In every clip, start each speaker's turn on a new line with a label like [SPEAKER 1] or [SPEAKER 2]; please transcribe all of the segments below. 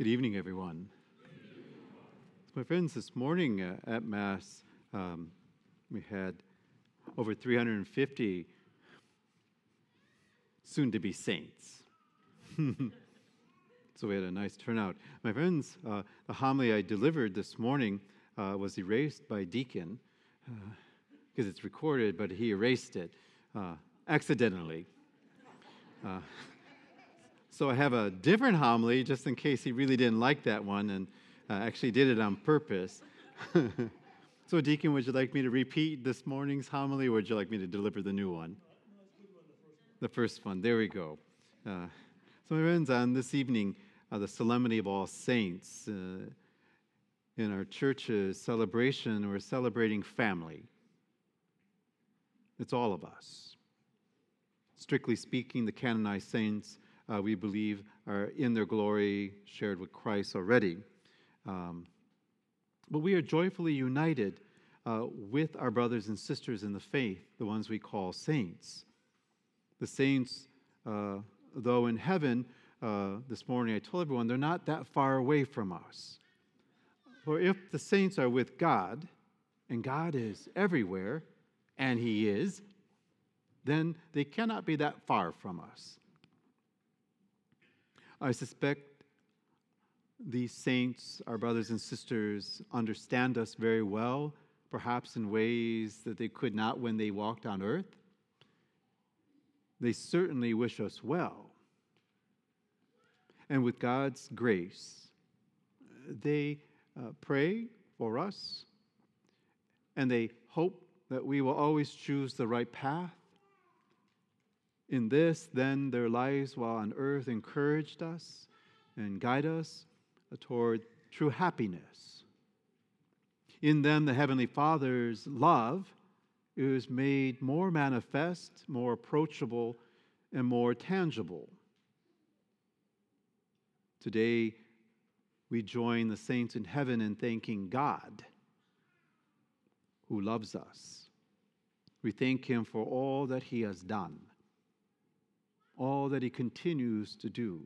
[SPEAKER 1] Good evening, everyone. My friends, this morning uh, at Mass, um, we had over 350 soon to be saints. so we had a nice turnout. My friends, uh, the homily I delivered this morning uh, was erased by Deacon because uh, it's recorded, but he erased it uh, accidentally. So I have a different homily just in case he really didn't like that one and uh, actually did it on purpose. so, Deacon, would you like me to repeat this morning's homily or would you like me to deliver the new one? The first one, there we go. Uh, so, my friends, on this evening, uh, the Solemnity of All Saints, uh, in our church's celebration, we're celebrating family. It's all of us. Strictly speaking, the canonized saints uh, we believe are in their glory shared with Christ already. Um, but we are joyfully united uh, with our brothers and sisters in the faith, the ones we call saints. The saints, uh, though in heaven, uh, this morning I told everyone, they're not that far away from us. For if the saints are with God, and God is everywhere, and He is, then they cannot be that far from us. I suspect these saints, our brothers and sisters, understand us very well, perhaps in ways that they could not when they walked on earth. They certainly wish us well. And with God's grace, they uh, pray for us and they hope that we will always choose the right path in this, then, their lives while on earth encouraged us and guide us toward true happiness. In them, the Heavenly Father's love is made more manifest, more approachable, and more tangible. Today, we join the saints in heaven in thanking God who loves us. We thank Him for all that He has done all that he continues to do,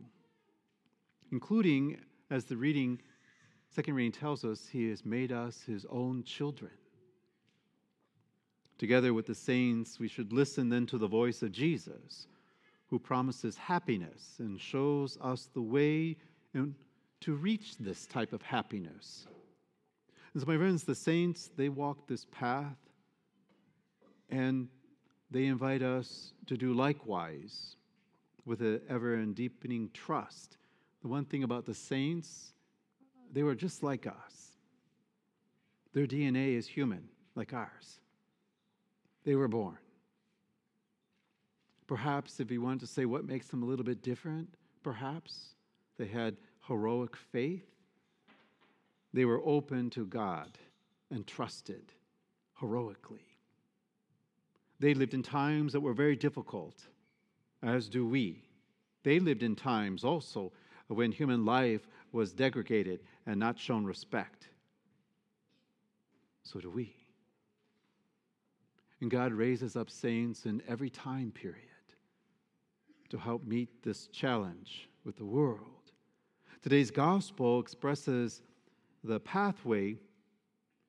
[SPEAKER 1] including, as the reading, second reading tells us, he has made us his own children. Together with the saints, we should listen then to the voice of Jesus, who promises happiness and shows us the way to reach this type of happiness. And so, my friends, the saints, they walk this path and they invite us to do likewise with an ever and deepening trust. The one thing about the saints, they were just like us. Their DNA is human, like ours. They were born. Perhaps, if you want to say what makes them a little bit different, perhaps they had heroic faith. They were open to God and trusted heroically. They lived in times that were very difficult as do we. They lived in times also when human life was degraded and not shown respect. So do we. And God raises up saints in every time period to help meet this challenge with the world. Today's gospel expresses the pathway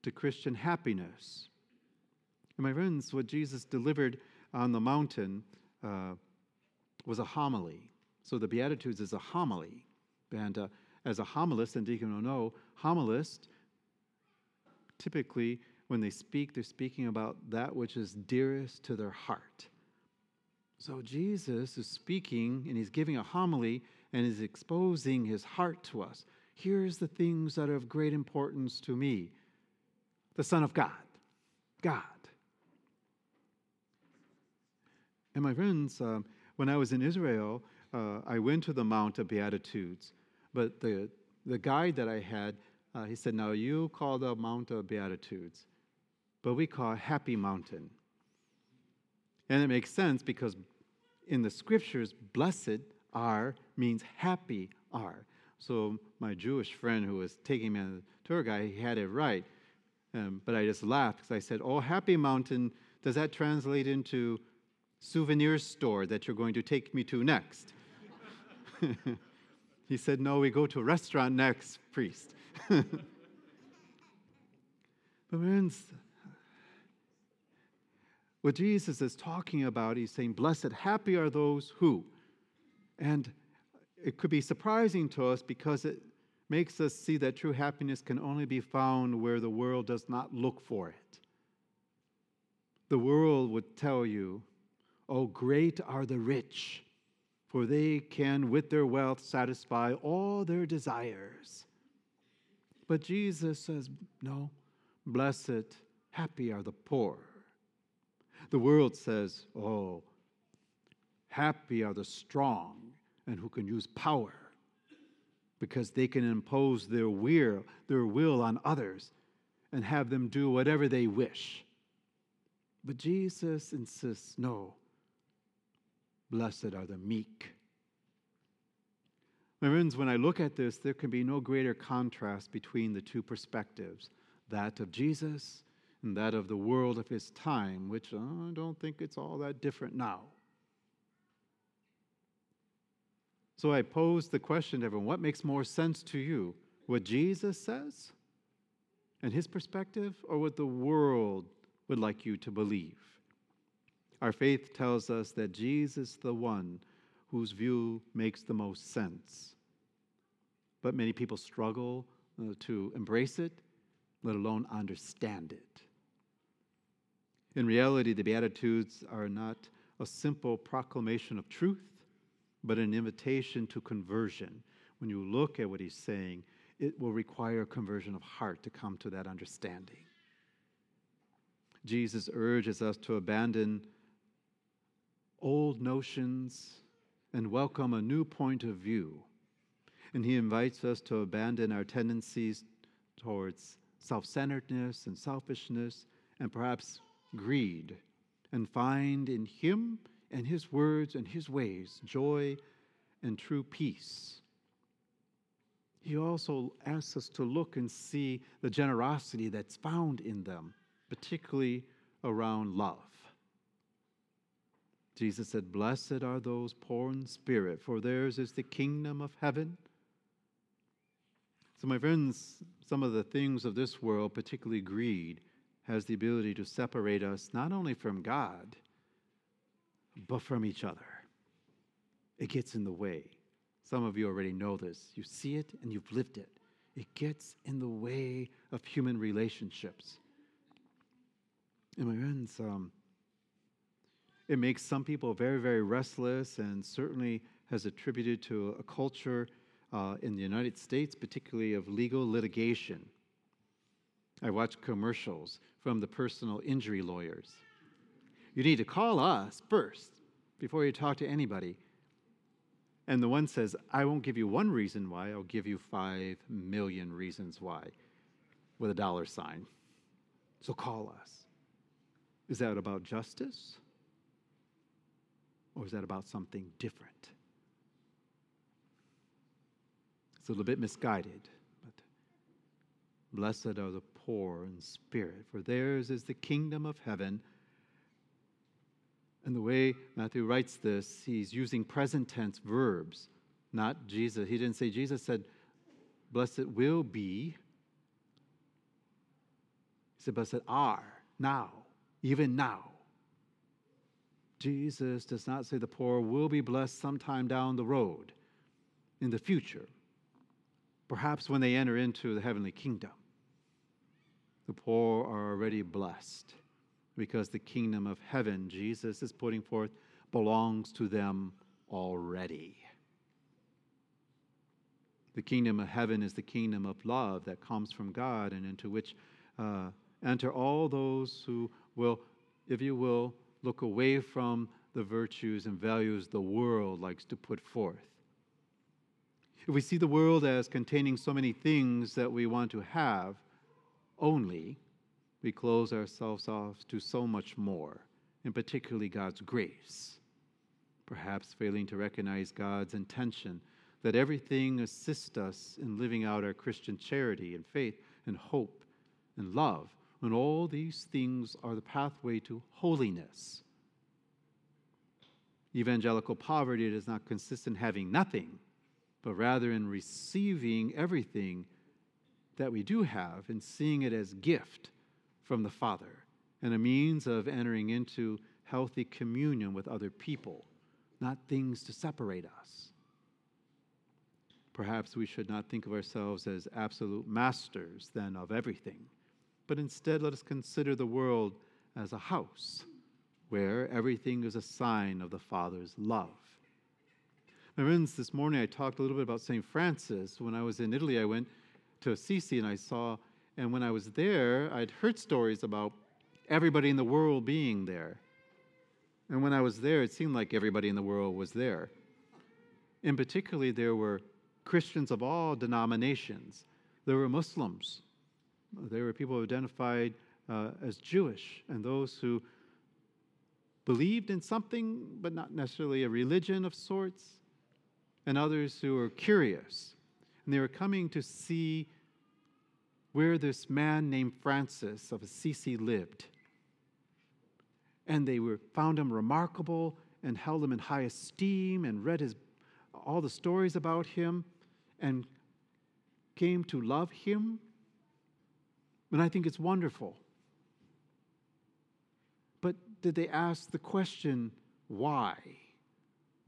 [SPEAKER 1] to Christian happiness. And my friends, what Jesus delivered on the mountain uh, was a homily. So the Beatitudes is a homily. And uh, as a homilist, and Deacon will know, homilist, typically when they speak, they're speaking about that which is dearest to their heart. So Jesus is speaking and he's giving a homily and is exposing his heart to us. Here's the things that are of great importance to me the Son of God, God. And my friends, um, when I was in Israel, uh, I went to the Mount of Beatitudes, but the, the guide that I had, uh, he said, Now you call the Mount of Beatitudes, but we call it Happy Mountain. And it makes sense because in the scriptures, blessed are means happy are. So my Jewish friend who was taking me on the tour guide, he had it right. Um, but I just laughed because I said, Oh, happy mountain, does that translate into souvenir store that you're going to take me to next. He said, No, we go to a restaurant next, priest. but, friends, what Jesus is talking about, he's saying, Blessed, happy are those who. And it could be surprising to us because it makes us see that true happiness can only be found where the world does not look for it. The world would tell you, Oh, great are the rich, for they can with their wealth satisfy all their desires. But Jesus says, No, blessed, happy are the poor. The world says, Oh, happy are the strong and who can use power because they can impose their will, their will on others and have them do whatever they wish. But Jesus insists no, blessed are the meek. My friends, when I look at this, there can be no greater contrast between the two perspectives that of Jesus and that of the world of his time, which uh, I don't think it's all that different now. So I pose the question to everyone what makes more sense to you? What Jesus says and his perspective, or what the world would like you to believe? Our faith tells us that Jesus, is the one whose view makes the most sense. But many people struggle uh, to embrace it, let alone understand it. In reality, the Beatitudes are not a simple proclamation of truth, but an invitation to conversion. When you look at what he's saying, it will require conversion of heart to come to that understanding. Jesus urges us to abandon old notions and welcome a new point of view. And he invites us to abandon our tendencies towards self centeredness and selfishness and perhaps greed and find in him and his words and his ways joy and true peace. He also asks us to look and see the generosity that's found in them, particularly around love. Jesus said, Blessed are those poor in spirit, for theirs is the kingdom of heaven. So, my friends, some of the things of this world, particularly greed, has the ability to separate us not only from God, but from each other. It gets in the way. Some of you already know this. You see it and you've lived it. It gets in the way of human relationships. And my friends, um, it makes some people very, very restless and certainly has attributed to a culture uh, in the United States, particularly of legal litigation. I watch commercials from the personal injury lawyers. You need to call us first before you talk to anybody. And the one says, I won't give you one reason why, I'll give you five million reasons why, with a dollar sign. So call us. Is that about justice? Or is that about something different? It's a little bit misguided, but blessed are the poor in spirit, for theirs is the kingdom of heaven. And the way Matthew writes this, he's using present tense verbs, not Jesus. He didn't say, Jesus said, blessed will be. He said, blessed are, now, even now. Jesus does not say the poor will be blessed sometime down the road in the future, perhaps when they enter into the heavenly kingdom. The poor are already blessed because the kingdom of heaven, Jesus is putting forth, belongs to them already. The kingdom of heaven is the kingdom of love that comes from God and into which uh, enter all those who will, if you will, look away from the virtues and values the world likes to put forth. If we see the world as containing so many things that we want to have only, we close ourselves off to so much more, and particularly God's grace, perhaps failing to recognize God's intention that everything assist us in living out our Christian charity and faith and hope and love. And all these things are the pathway to holiness. Evangelical poverty does not consist in having nothing, but rather in receiving everything that we do have and seeing it as gift from the Father and a means of entering into healthy communion with other people, not things to separate us. Perhaps we should not think of ourselves as absolute masters then of everything, but instead let us consider the world as a house where everything is a sign of the Father's love. My friends, this morning I talked a little bit about St. Francis. When I was in Italy, I went to Assisi and I saw, and when I was there, I'd heard stories about everybody in the world being there. And when I was there, it seemed like everybody in the world was there. In particularly, there were Christians of all denominations. There were Muslims. There were people who identified uh, as Jewish and those who believed in something, but not necessarily a religion of sorts, and others who were curious. And they were coming to see where this man named Francis of Assisi lived. And they were, found him remarkable and held him in high esteem and read his, all the stories about him and came to love him. And I think it's wonderful. But did they ask the question, why?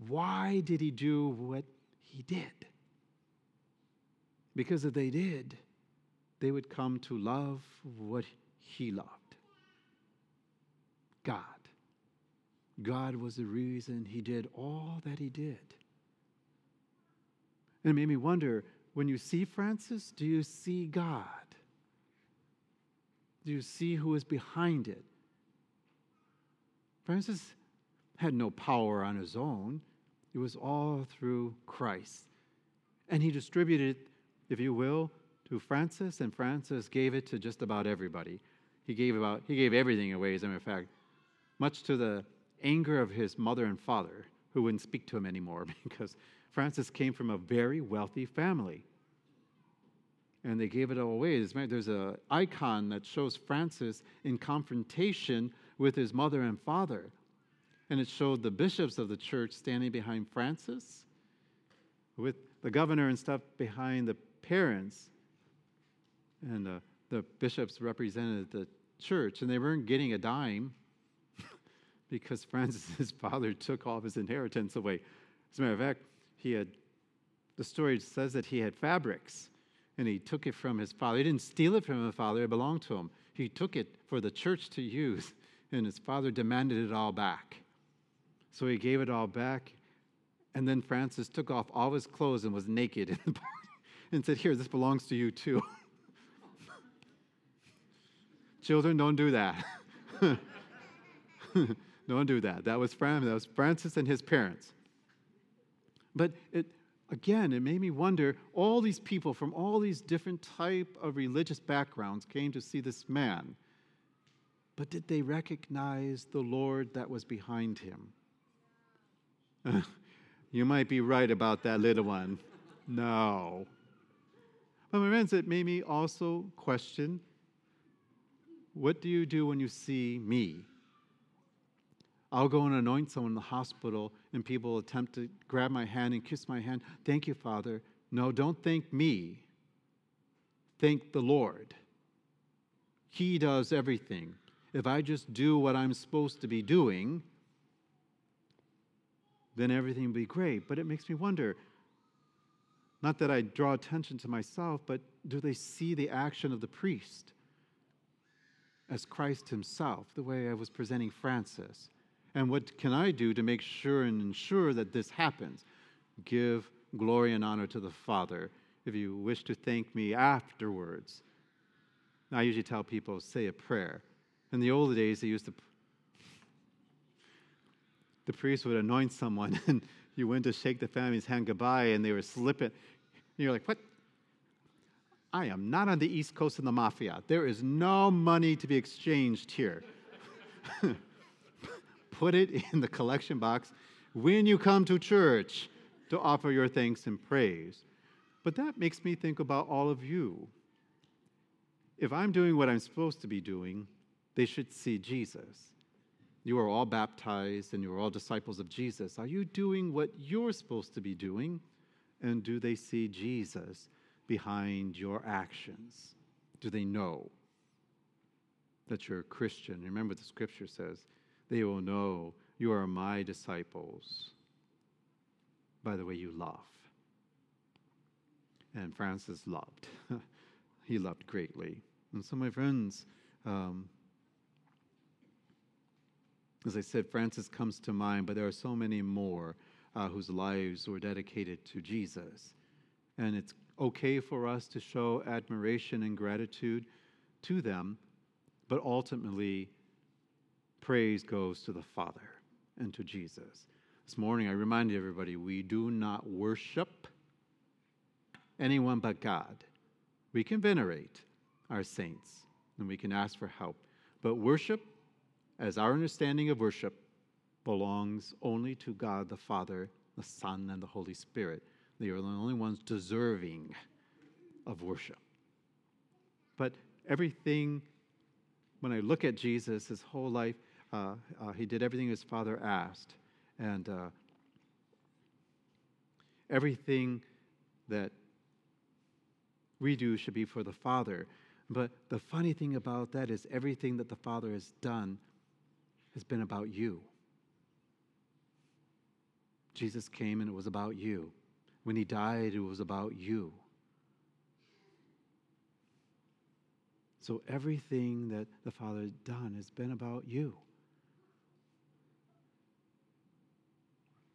[SPEAKER 1] Why did he do what he did? Because if they did, they would come to love what he loved God. God was the reason he did all that he did. And it made me wonder when you see Francis, do you see God? Do you see who is behind it? Francis had no power on his own, it was all through Christ. And he distributed, it, if you will, to Francis, and Francis gave it to just about everybody. He gave about he gave everything away, as a matter of fact, much to the anger of his mother and father, who wouldn't speak to him anymore because Francis came from a very wealthy family. And they gave it all away. There's an icon that shows Francis in confrontation with his mother and father. And it showed the bishops of the church standing behind Francis, with the governor and stuff behind the parents. And uh, the bishops represented the church, and they weren't getting a dime because Francis's father took all of his inheritance away. As a matter of fact, he had, the story says that he had fabrics and he took it from his father. He didn't steal it from his father, it belonged to him. He took it for the church to use, and his father demanded it all back. So he gave it all back, and then Francis took off all his clothes and was naked in the party and said, Here, this belongs to you too. Children, don't do that. don't do that. That was, that was Francis and his parents. But it, again, it made me wonder all these people from all these different type of religious backgrounds came to see this man. But did they recognize the Lord that was behind him? you might be right about that little one. No. But my friends, it made me also question what do you do when you see me? I'll go and anoint someone in the hospital, and people attempt to grab my hand and kiss my hand. Thank you, Father. No, don't thank me. Thank the Lord. He does everything. If I just do what I'm supposed to be doing, then everything will be great. But it makes me wonder not that I draw attention to myself, but do they see the action of the priest as Christ himself, the way I was presenting Francis? And what can I do to make sure and ensure that this happens? Give glory and honor to the Father. If you wish to thank me afterwards, I usually tell people, say a prayer. In the old days, they used to, the priest would anoint someone, and you went to shake the family's hand goodbye, and they were slipping. And you're like, what? I am not on the East Coast in the mafia. There is no money to be exchanged here. put it in the collection box when you come to church to offer your thanks and praise. But that makes me think about all of you. If I'm doing what I'm supposed to be doing, they should see Jesus. You are all baptized and you are all disciples of Jesus. Are you doing what you're supposed to be doing? And do they see Jesus behind your actions? Do they know that you're a Christian? Remember, the scripture says, they will know you are my disciples by the way you love. And Francis loved. he loved greatly. And so, my friends, um, as I said, Francis comes to mind, but there are so many more uh, whose lives were dedicated to Jesus. And it's okay for us to show admiration and gratitude to them, but ultimately, praise goes to the Father and to Jesus. This morning, I reminded everybody we do not worship anyone but God. We can venerate our saints and we can ask for help, but worship, as our understanding of worship, belongs only to God the Father, the Son, and the Holy Spirit. They are the only ones deserving of worship. But everything, when I look at Jesus, his whole life, uh, uh, he did everything his Father asked. And uh, everything that we do should be for the Father. But the funny thing about that is everything that the Father has done has been about you. Jesus came and it was about you. When he died, it was about you. So everything that the Father has done has been about you.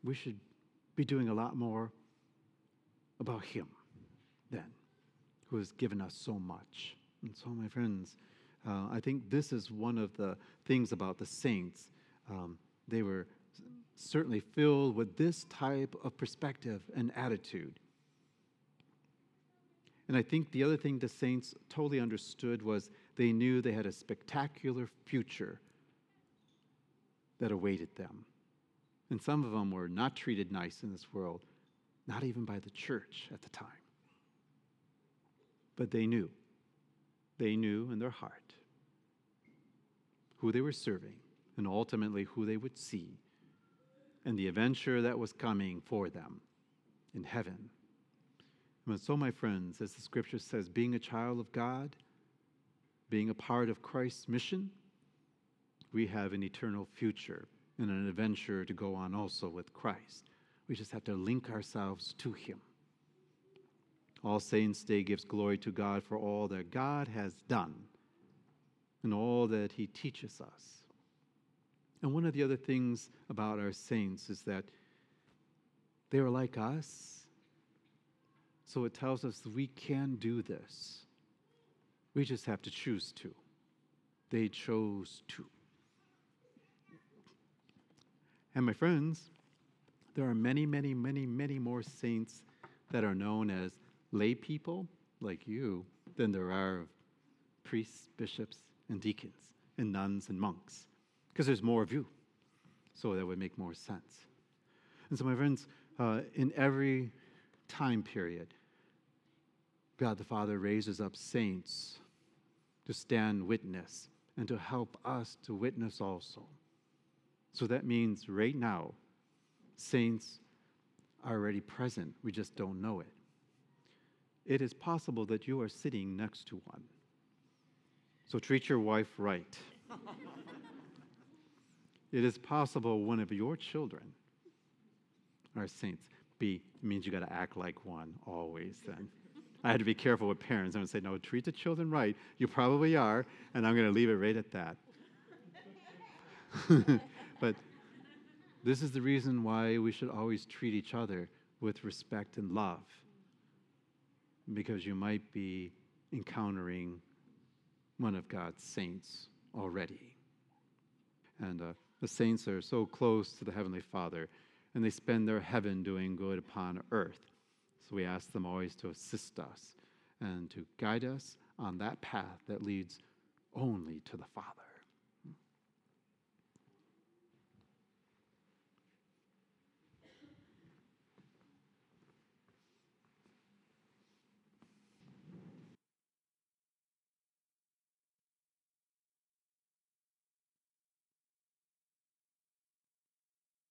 [SPEAKER 1] We should be doing a lot more about Him then, who has given us so much. And so, my friends, uh, I think this is one of the things about the saints. Um, they were certainly filled with this type of perspective and attitude. And I think the other thing the saints totally understood was they knew they had a spectacular future that awaited them. And some of them were not treated nice in this world, not even by the church at the time. But they knew. They knew in their heart who they were serving and ultimately who they would see and the adventure that was coming for them in heaven. And so, my friends, as the scripture says, being a child of God, being a part of Christ's mission, we have an eternal future and an adventure to go on also with Christ. We just have to link ourselves to Him. All Saints' Day gives glory to God for all that God has done and all that He teaches us. And one of the other things about our saints is that they are like us. So it tells us we can do this. We just have to choose to. They chose to. And my friends, there are many, many, many, many more saints that are known as lay people like you than there are priests, bishops, and deacons, and nuns and monks because there's more of you. So that would make more sense. And so, my friends, uh, in every time period, God the Father raises up saints to stand witness and to help us to witness also. So that means right now, saints are already present. We just don't know it. It is possible that you are sitting next to one. So treat your wife right. It is possible one of your children are saints. B means you got to act like one always then. I had to be careful with parents. I would say, no, treat the children right. You probably are, and I'm going to leave it right at that. but this is the reason why we should always treat each other with respect and love, because you might be encountering one of God's saints already. And uh, the saints are so close to the Heavenly Father, and they spend their heaven doing good upon earth. So we ask them always to assist us and to guide us on that path that leads only to the Father.